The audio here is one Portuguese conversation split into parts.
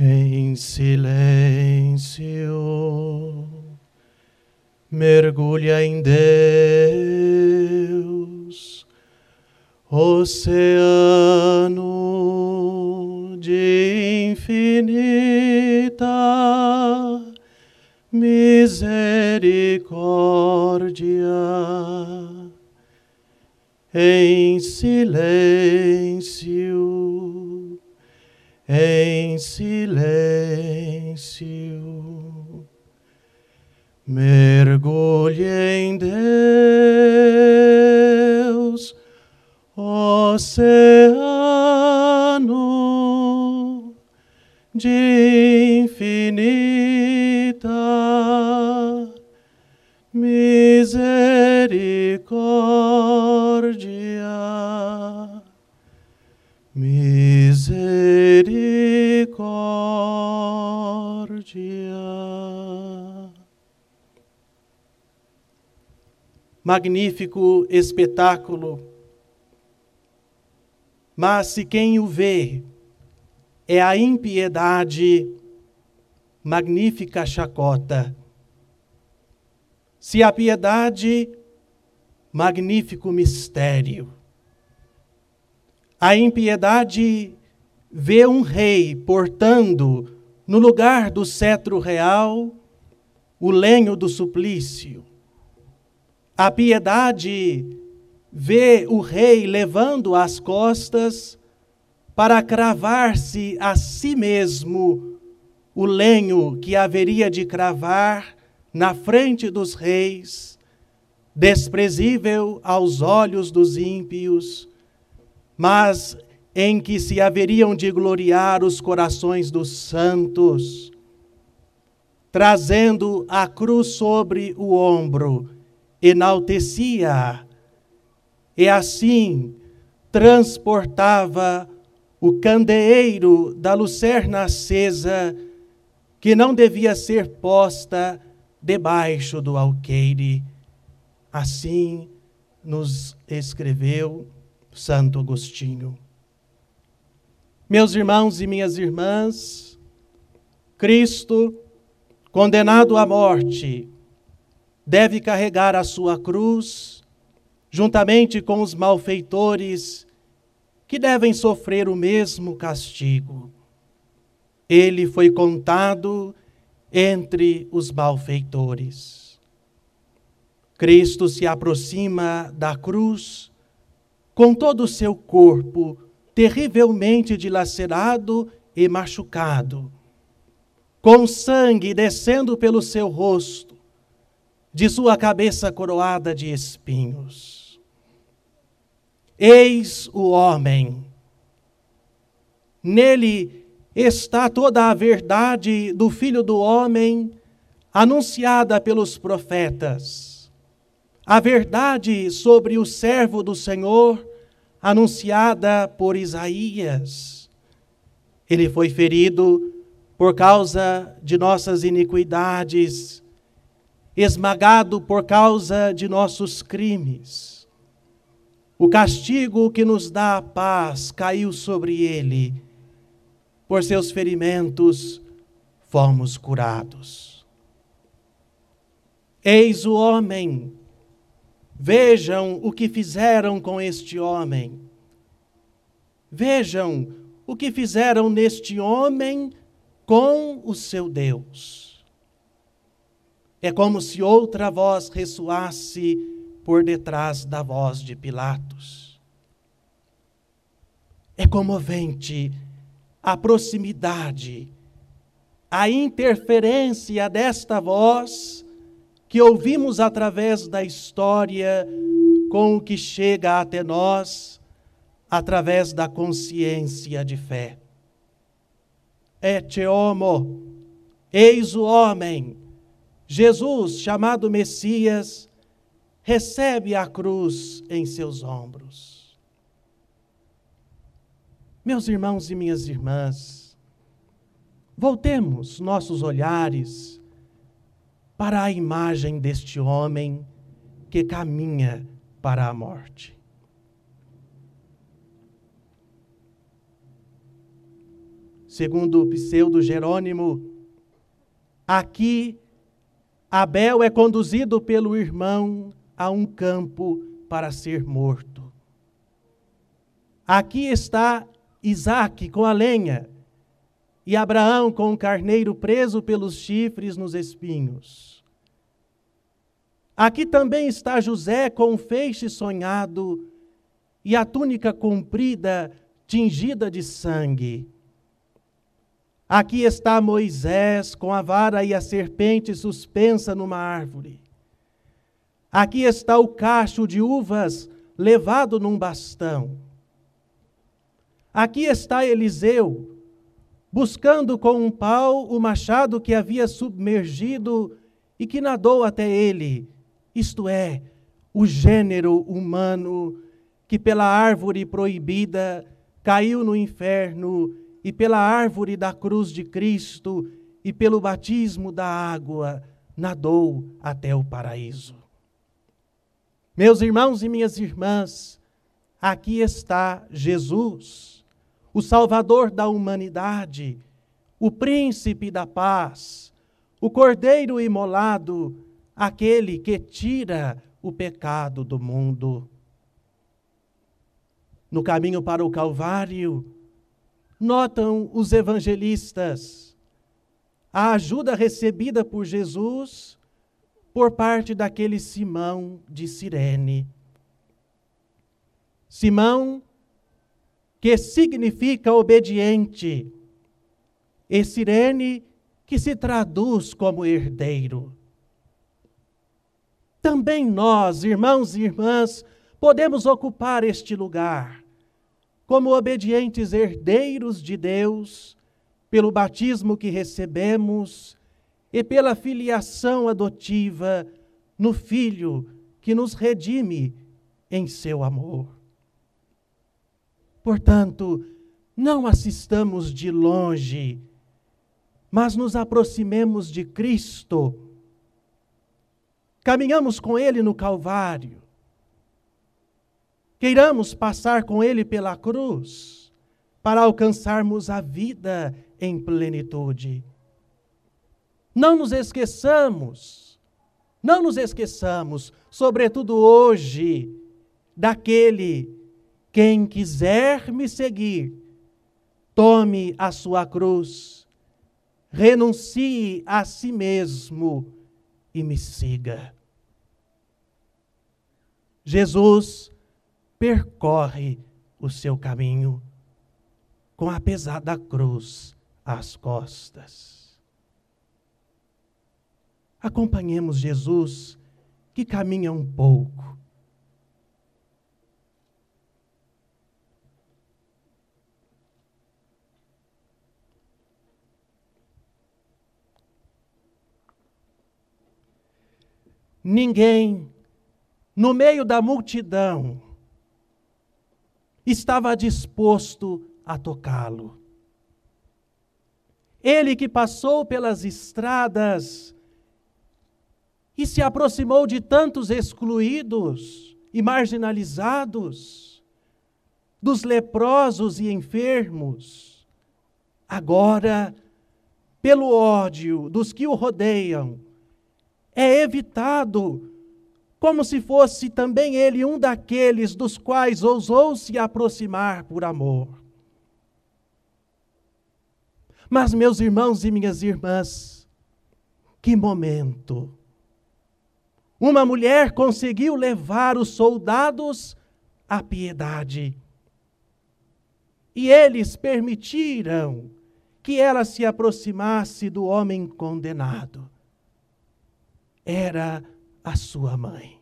Em silêncio, mergulha em Deus, oceano de infinita misericórdia. Em silêncio, em silêncio, mergulhe em Deus, oceano de Magnífico espetáculo, mas se quem o vê é a impiedade, magnífica chacota. Se a piedade, magnífico mistério. A impiedade vê um rei portando no lugar do cetro real o lenho do suplício. A piedade vê o rei levando às costas para cravar-se a si mesmo o lenho que haveria de cravar na frente dos reis, desprezível aos olhos dos ímpios, mas em que se haveriam de gloriar os corações dos santos, trazendo a cruz sobre o ombro, enaltecia e assim transportava o candeeiro da lucerna acesa que não devia ser posta debaixo do alqueire. Assim nos escreveu Santo Agostinho. Meus irmãos e minhas irmãs, Cristo, condenado à morte, deve carregar a sua cruz, juntamente com os malfeitores que devem sofrer o mesmo castigo. Ele foi contado entre os malfeitores. Cristo se aproxima da cruz com todo o seu corpo terrivelmente dilacerado e machucado, com sangue descendo pelo seu rosto, de sua cabeça coroada de espinhos. Eis o homem. Nele está toda a verdade do Filho do Homem anunciada pelos profetas. A verdade sobre o servo do Senhor anunciada por Isaías. Ele foi ferido por causa de nossas iniquidades, esmagado por causa de nossos crimes. O castigo que nos dá a paz caiu sobre ele por seus ferimentos fomos curados. Eis o homem, vejam o que fizeram com este homem. Vejam o que fizeram neste homem com o seu Deus. É como se outra voz ressoasse por detrás da voz de Pilatos. É comovente a proximidade, a interferência desta voz que ouvimos através da história com o que chega até nós através da consciência de fé. Et homo, eis o homem, Jesus, chamado Messias, recebe a cruz em seus ombros. Meus irmãos e minhas irmãs, voltemos nossos olhares para a imagem deste homem que caminha para a morte. segundo o pseudo Jerônimo, aqui Abel é conduzido pelo irmão a um campo para ser morto. Aqui está Isaac com a lenha e Abraão com o carneiro preso pelos chifres nos espinhos. Aqui também está José com o feixe sonhado e a túnica comprida tingida de sangue. Aqui está Moisés com a vara e a serpente suspensa numa árvore. Aqui está o cacho de uvas levado num bastão. Aqui está Eliseu, buscando com um pau o machado que havia submergido e que nadou até ele, isto é, o gênero humano que pela árvore proibida caiu no inferno e pela árvore da cruz de Cristo e pelo batismo da água nadou até o paraíso. Meus irmãos e minhas irmãs, aqui está Jesus, o Salvador da humanidade, o príncipe da paz, o cordeiro imolado, aquele que tira o pecado do mundo. No caminho para o Calvário, notam os evangelistas a ajuda recebida por Jesus por parte daquele Simão de Cirene. Simão, que significa obediente, e Cirene, que se traduz como herdeiro. Também nós, irmãos e irmãs, podemos ocupar este lugar como obedientes herdeiros de Deus, pelo batismo que recebemos e pela filiação adotiva no Filho que nos redime em seu amor. Portanto, não assistamos de longe, mas nos aproximemos de Cristo. Caminhamos com Ele no Calvário queiramos passar com Ele pela cruz para alcançarmos a vida em plenitude. Não nos esqueçamos, não nos esqueçamos, sobretudo hoje, daquele quem quiser me seguir, tome a sua cruz, renuncie a si mesmo e me siga. Jesus percorre o seu caminho com a pesada cruz às costas. Acompanhemos Jesus que caminha um pouco. Ninguém, no meio da multidão, estava disposto a tocá-lo. Ele que passou pelas estradas e se aproximou de tantos excluídos e marginalizados, dos leprosos e enfermos, agora, pelo ódio dos que o rodeiam, é evitado como se fosse também ele um daqueles dos quais ousou se aproximar por amor. Mas, meus irmãos e minhas irmãs, que momento! Uma mulher conseguiu levar os soldados à piedade. E eles permitiram que ela se aproximasse do homem condenado. Era a sua mãe.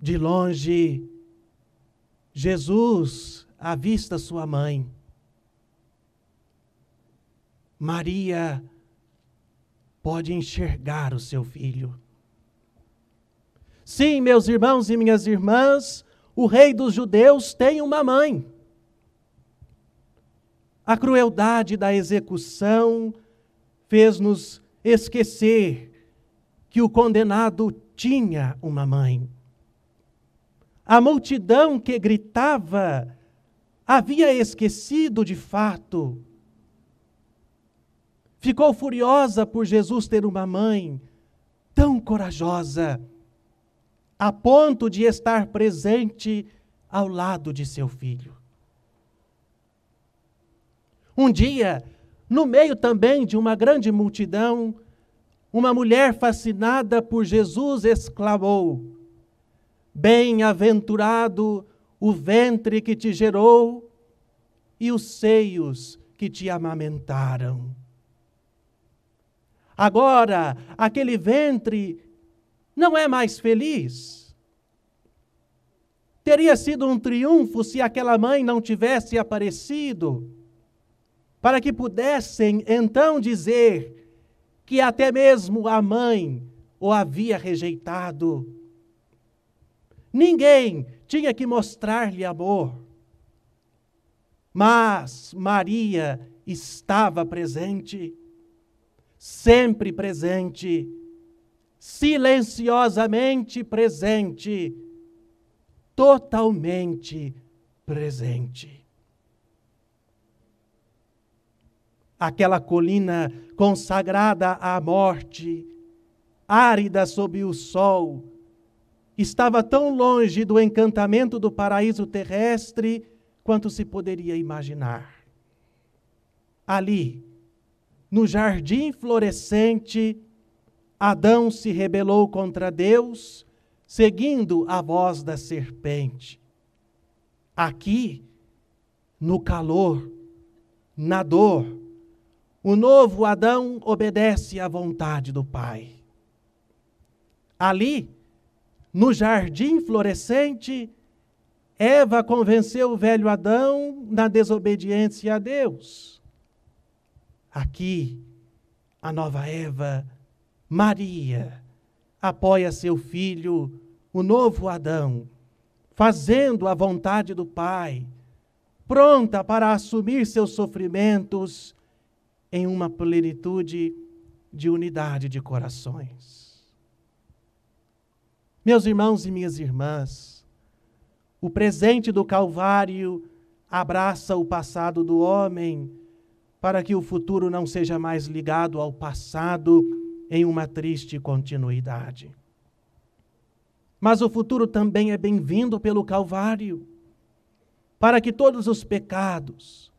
De longe, Jesus avista sua mãe. Maria pode enxergar o seu filho. Sim, meus irmãos e minhas irmãs, o rei dos judeus tem uma mãe. A crueldade da execução fez-nos esquecer que o condenado tinha uma mãe. A multidão que gritava havia esquecido de fato. Ficou furiosa por Jesus ter uma mãe tão corajosa, a ponto de estar presente ao lado de seu filho. Um dia, no meio também de uma grande multidão, uma mulher fascinada por Jesus exclamou: Bem-aventurado o ventre que te gerou e os seios que te amamentaram. Agora, aquele ventre não é mais feliz. Teria sido um triunfo se aquela mãe não tivesse aparecido, para que pudessem então dizer que até mesmo a mãe o havia rejeitado. Ninguém tinha que mostrar-lhe amor. Mas Maria estava presente, sempre presente, silenciosamente presente, totalmente presente. aquela colina consagrada à morte, árida sob o sol, estava tão longe do encantamento do paraíso terrestre quanto se poderia imaginar. Ali, no jardim florescente, Adão se rebelou contra Deus, seguindo a voz da serpente. Aqui, no calor, na dor, o novo Adão obedece à vontade do Pai. Ali, no jardim florescente, Eva convenceu o velho Adão na desobediência a Deus. Aqui, a nova Eva, Maria, apoia seu filho, o novo Adão, fazendo a vontade do Pai, pronta para assumir seus sofrimentos em uma plenitude de unidade de corações. Meus irmãos e minhas irmãs, o presente do Calvário abraça o passado do homem para que o futuro não seja mais ligado ao passado em uma triste continuidade. Mas o futuro também é bem-vindo pelo Calvário, para que todos os pecados,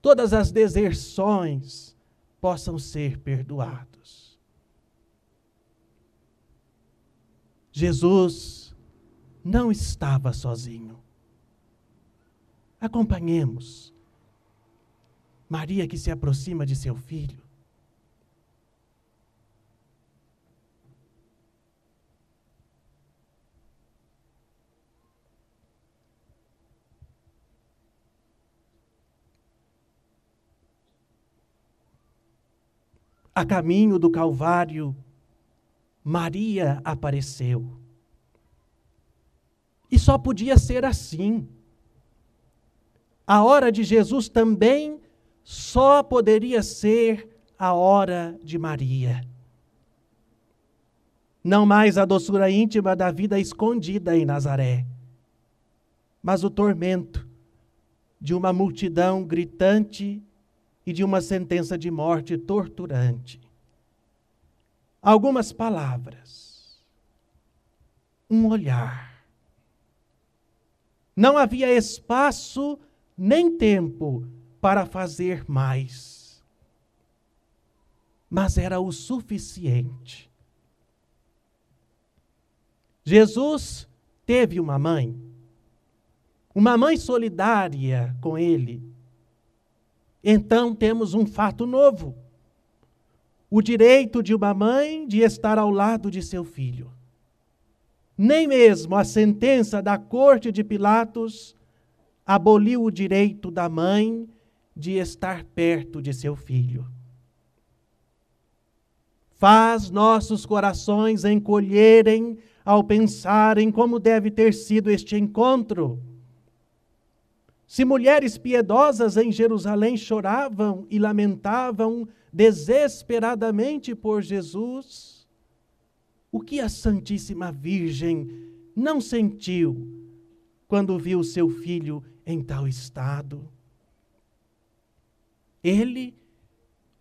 todas as deserções, possam ser perdoados. Jesus não estava sozinho. Acompanhemos Maria que se aproxima de seu filho. a caminho do Calvário, Maria apareceu. E só podia ser assim. A hora de Jesus também só poderia ser a hora de Maria. Não mais a doçura íntima da vida escondida em Nazaré, mas o tormento de uma multidão gritante e de uma sentença de morte torturante. Algumas palavras, um olhar. Não havia espaço nem tempo para fazer mais. Mas era o suficiente. Jesus teve uma mãe, uma mãe solidária com ele então temos um fato novo: o direito de uma mãe de estar ao lado de seu filho. Nem mesmo a sentença da corte de Pilatos aboliu o direito da mãe de estar perto de seu filho. Faz nossos corações encolherem ao pensar em como deve ter sido este encontro. Se mulheres piedosas em Jerusalém choravam e lamentavam desesperadamente por Jesus, o que a Santíssima Virgem não sentiu quando viu seu filho em tal estado? Ele,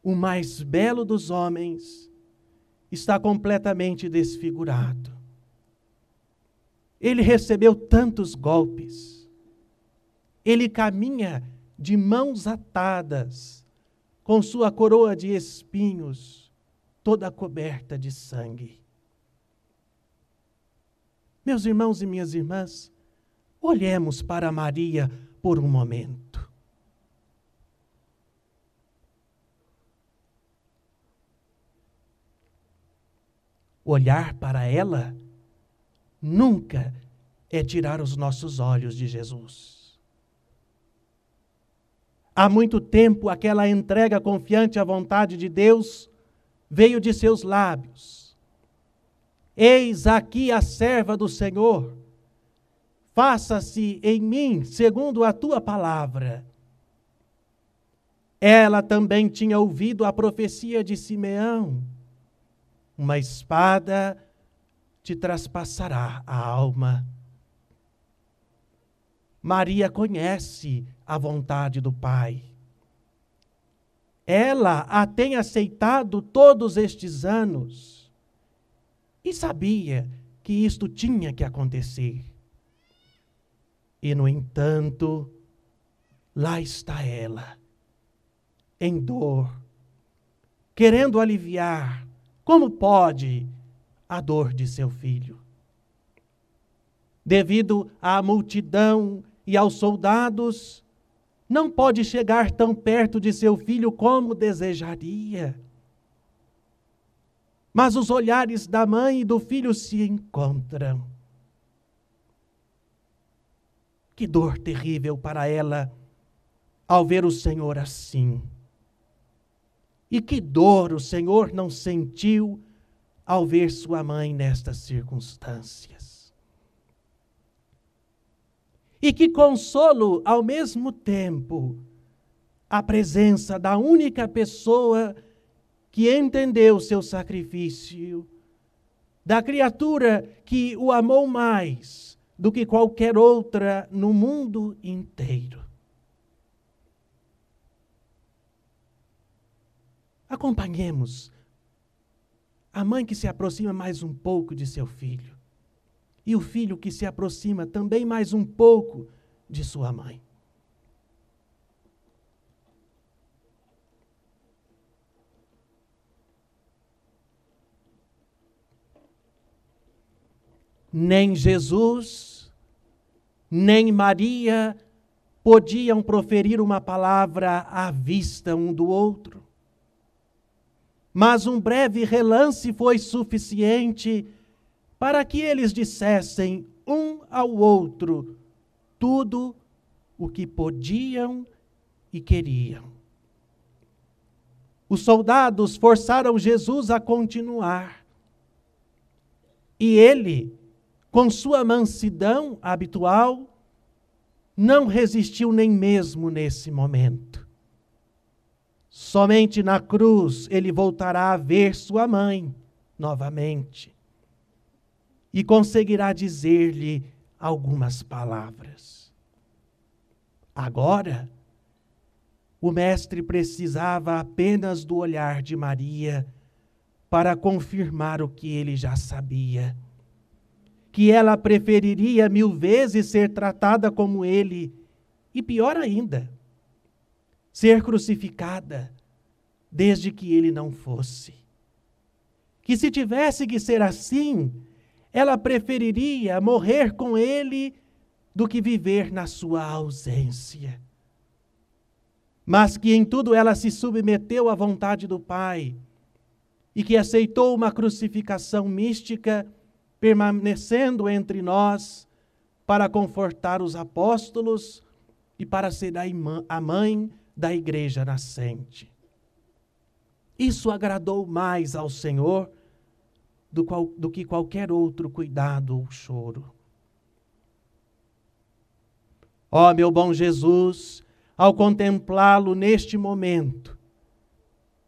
o mais belo dos homens, está completamente desfigurado. Ele recebeu tantos golpes. Ele caminha de mãos atadas, com sua coroa de espinhos, toda coberta de sangue. Meus irmãos e minhas irmãs, olhemos para Maria por um momento. Olhar para ela nunca é tirar os nossos olhos de Jesus. Há muito tempo, aquela entrega confiante à vontade de Deus veio de seus lábios. Eis aqui a serva do Senhor, faça-se em mim segundo a tua palavra. Ela também tinha ouvido a profecia de Simeão uma espada te traspassará a alma. Maria conhece a vontade do Pai. Ela a tem aceitado todos estes anos e sabia que isto tinha que acontecer. E, no entanto, lá está ela, em dor, querendo aliviar como pode a dor de seu filho? Devido à multidão e aos soldados, não pode chegar tão perto de seu filho como desejaria. Mas os olhares da mãe e do filho se encontram. Que dor terrível para ela ao ver o Senhor assim. E que dor o Senhor não sentiu ao ver sua mãe nestas circunstâncias. E que consolo, ao mesmo tempo, a presença da única pessoa que entendeu seu sacrifício, da criatura que o amou mais do que qualquer outra no mundo inteiro. Acompanhemos. A mãe que se aproxima mais um pouco de seu filho. E o filho que se aproxima também mais um pouco de sua mãe. Nem Jesus, nem Maria podiam proferir uma palavra à vista um do outro mas um breve relance foi suficiente para que eles dissessem um ao outro tudo o que podiam e queriam. Os soldados forçaram Jesus a continuar. E ele, com sua mansidão habitual, não resistiu nem mesmo nesse momento. Somente na cruz ele voltará a ver sua mãe novamente e conseguirá dizer-lhe algumas palavras. Agora, o Mestre precisava apenas do olhar de Maria para confirmar o que ele já sabia: que ela preferiria mil vezes ser tratada como ele, e pior ainda, ser crucificada, desde que ele não fosse. Que se tivesse que ser assim, ela preferiria morrer com ele do que viver na sua ausência. Mas que em tudo ela se submeteu à vontade do Pai e que aceitou uma crucificação mística, permanecendo entre nós para confortar os apóstolos e para ser a mãe da igreja nascente. Isso agradou mais ao Senhor do, qual, do que qualquer outro cuidado ou choro. Ó oh, meu bom Jesus, ao contemplá-lo neste momento,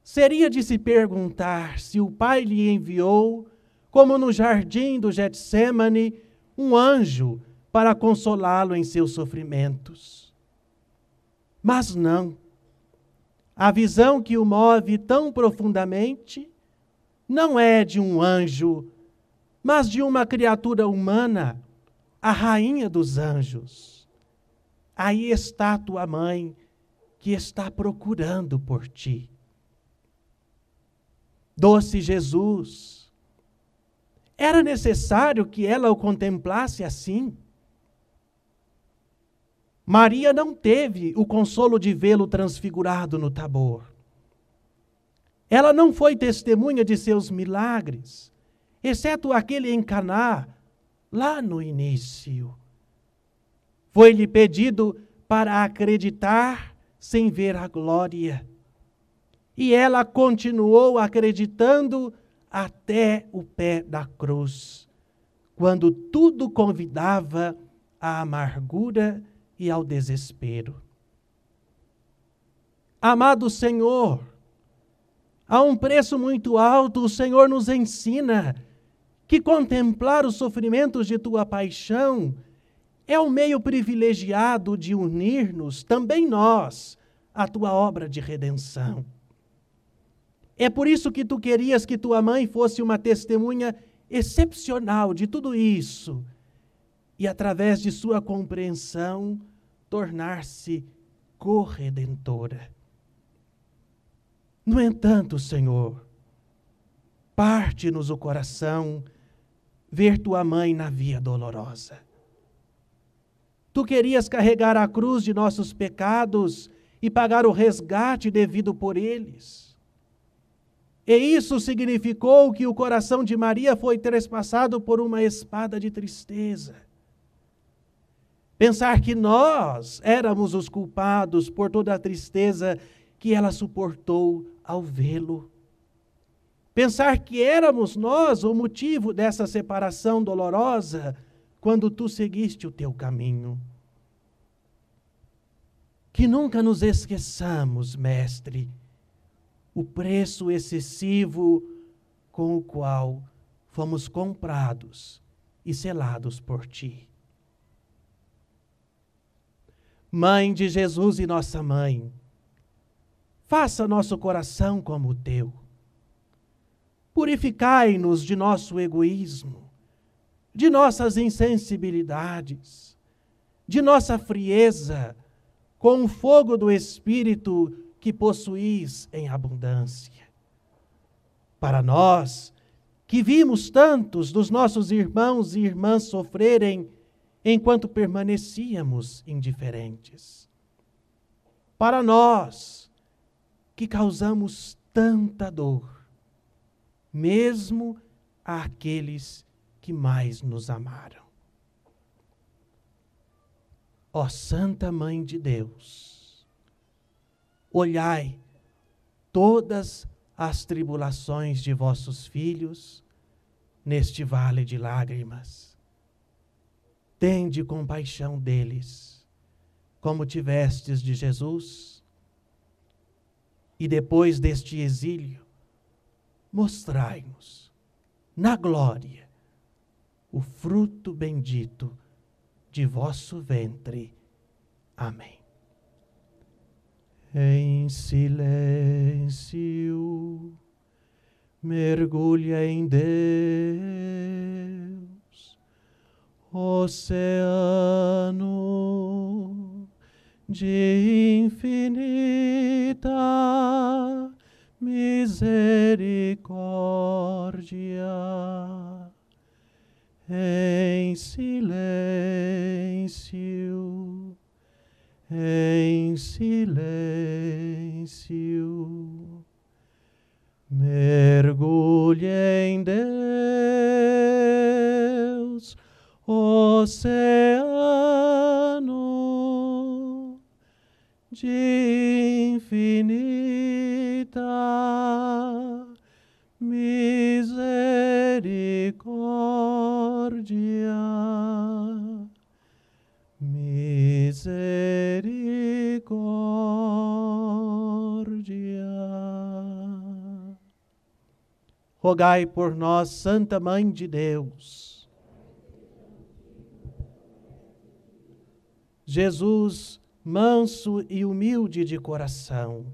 seria de se perguntar se o Pai lhe enviou, como no jardim do Getsemane, um anjo para consolá-lo em seus sofrimentos. Mas não. A visão que o move tão profundamente não é de um anjo, mas de uma criatura humana, a rainha dos anjos. Aí está tua mãe, que está procurando por ti. Doce Jesus, era necessário que ela o contemplasse assim? Maria não teve o consolo de vê-lo transfigurado no Tabor. Ela não foi testemunha de seus milagres, exceto aquele em Caná, lá no início. Foi-lhe pedido para acreditar sem ver a glória. E ela continuou acreditando até o pé da cruz, quando tudo convidava à amargura e ao desespero. Amado Senhor, a um preço muito alto, o Senhor nos ensina que contemplar os sofrimentos de tua paixão é o meio privilegiado de unir-nos, também nós, à tua obra de redenção. É por isso que tu querias que tua mãe fosse uma testemunha excepcional de tudo isso e, através de sua compreensão, tornar-se corredentora. No entanto, Senhor, parte-nos o coração ver tua mãe na via dolorosa. Tu querias carregar a cruz de nossos pecados e pagar o resgate devido por eles. E isso significou que o coração de Maria foi trespassado por uma espada de tristeza. Pensar que nós éramos os culpados por toda a tristeza que ela suportou ao vê-lo. Pensar que éramos nós o motivo dessa separação dolorosa quando tu seguiste o teu caminho. Que nunca nos esqueçamos, Mestre, o preço excessivo com o qual fomos comprados e selados por ti. Mãe de Jesus e nossa mãe, Faça nosso coração como o teu. Purificai-nos de nosso egoísmo, de nossas insensibilidades, de nossa frieza, com o fogo do Espírito que possuís em abundância. Para nós, que vimos tantos dos nossos irmãos e irmãs sofrerem enquanto permanecíamos indiferentes. Para nós, que causamos tanta dor, mesmo àqueles que mais nos amaram. Ó Santa Mãe de Deus, olhai todas as tribulações de vossos filhos neste vale de lágrimas. Tende compaixão deles, como tivestes de Jesus e depois deste exílio, mostrai-nos na glória o fruto bendito de vosso ventre. Amém. Em silêncio, mergulha em Deus, oceano de infinita misericórdia. Em silêncio, em silêncio, de infinita misericórdia. misericórdia. Rogai por nós, Santa Mãe de Deus. Jesus, manso e humilde de coração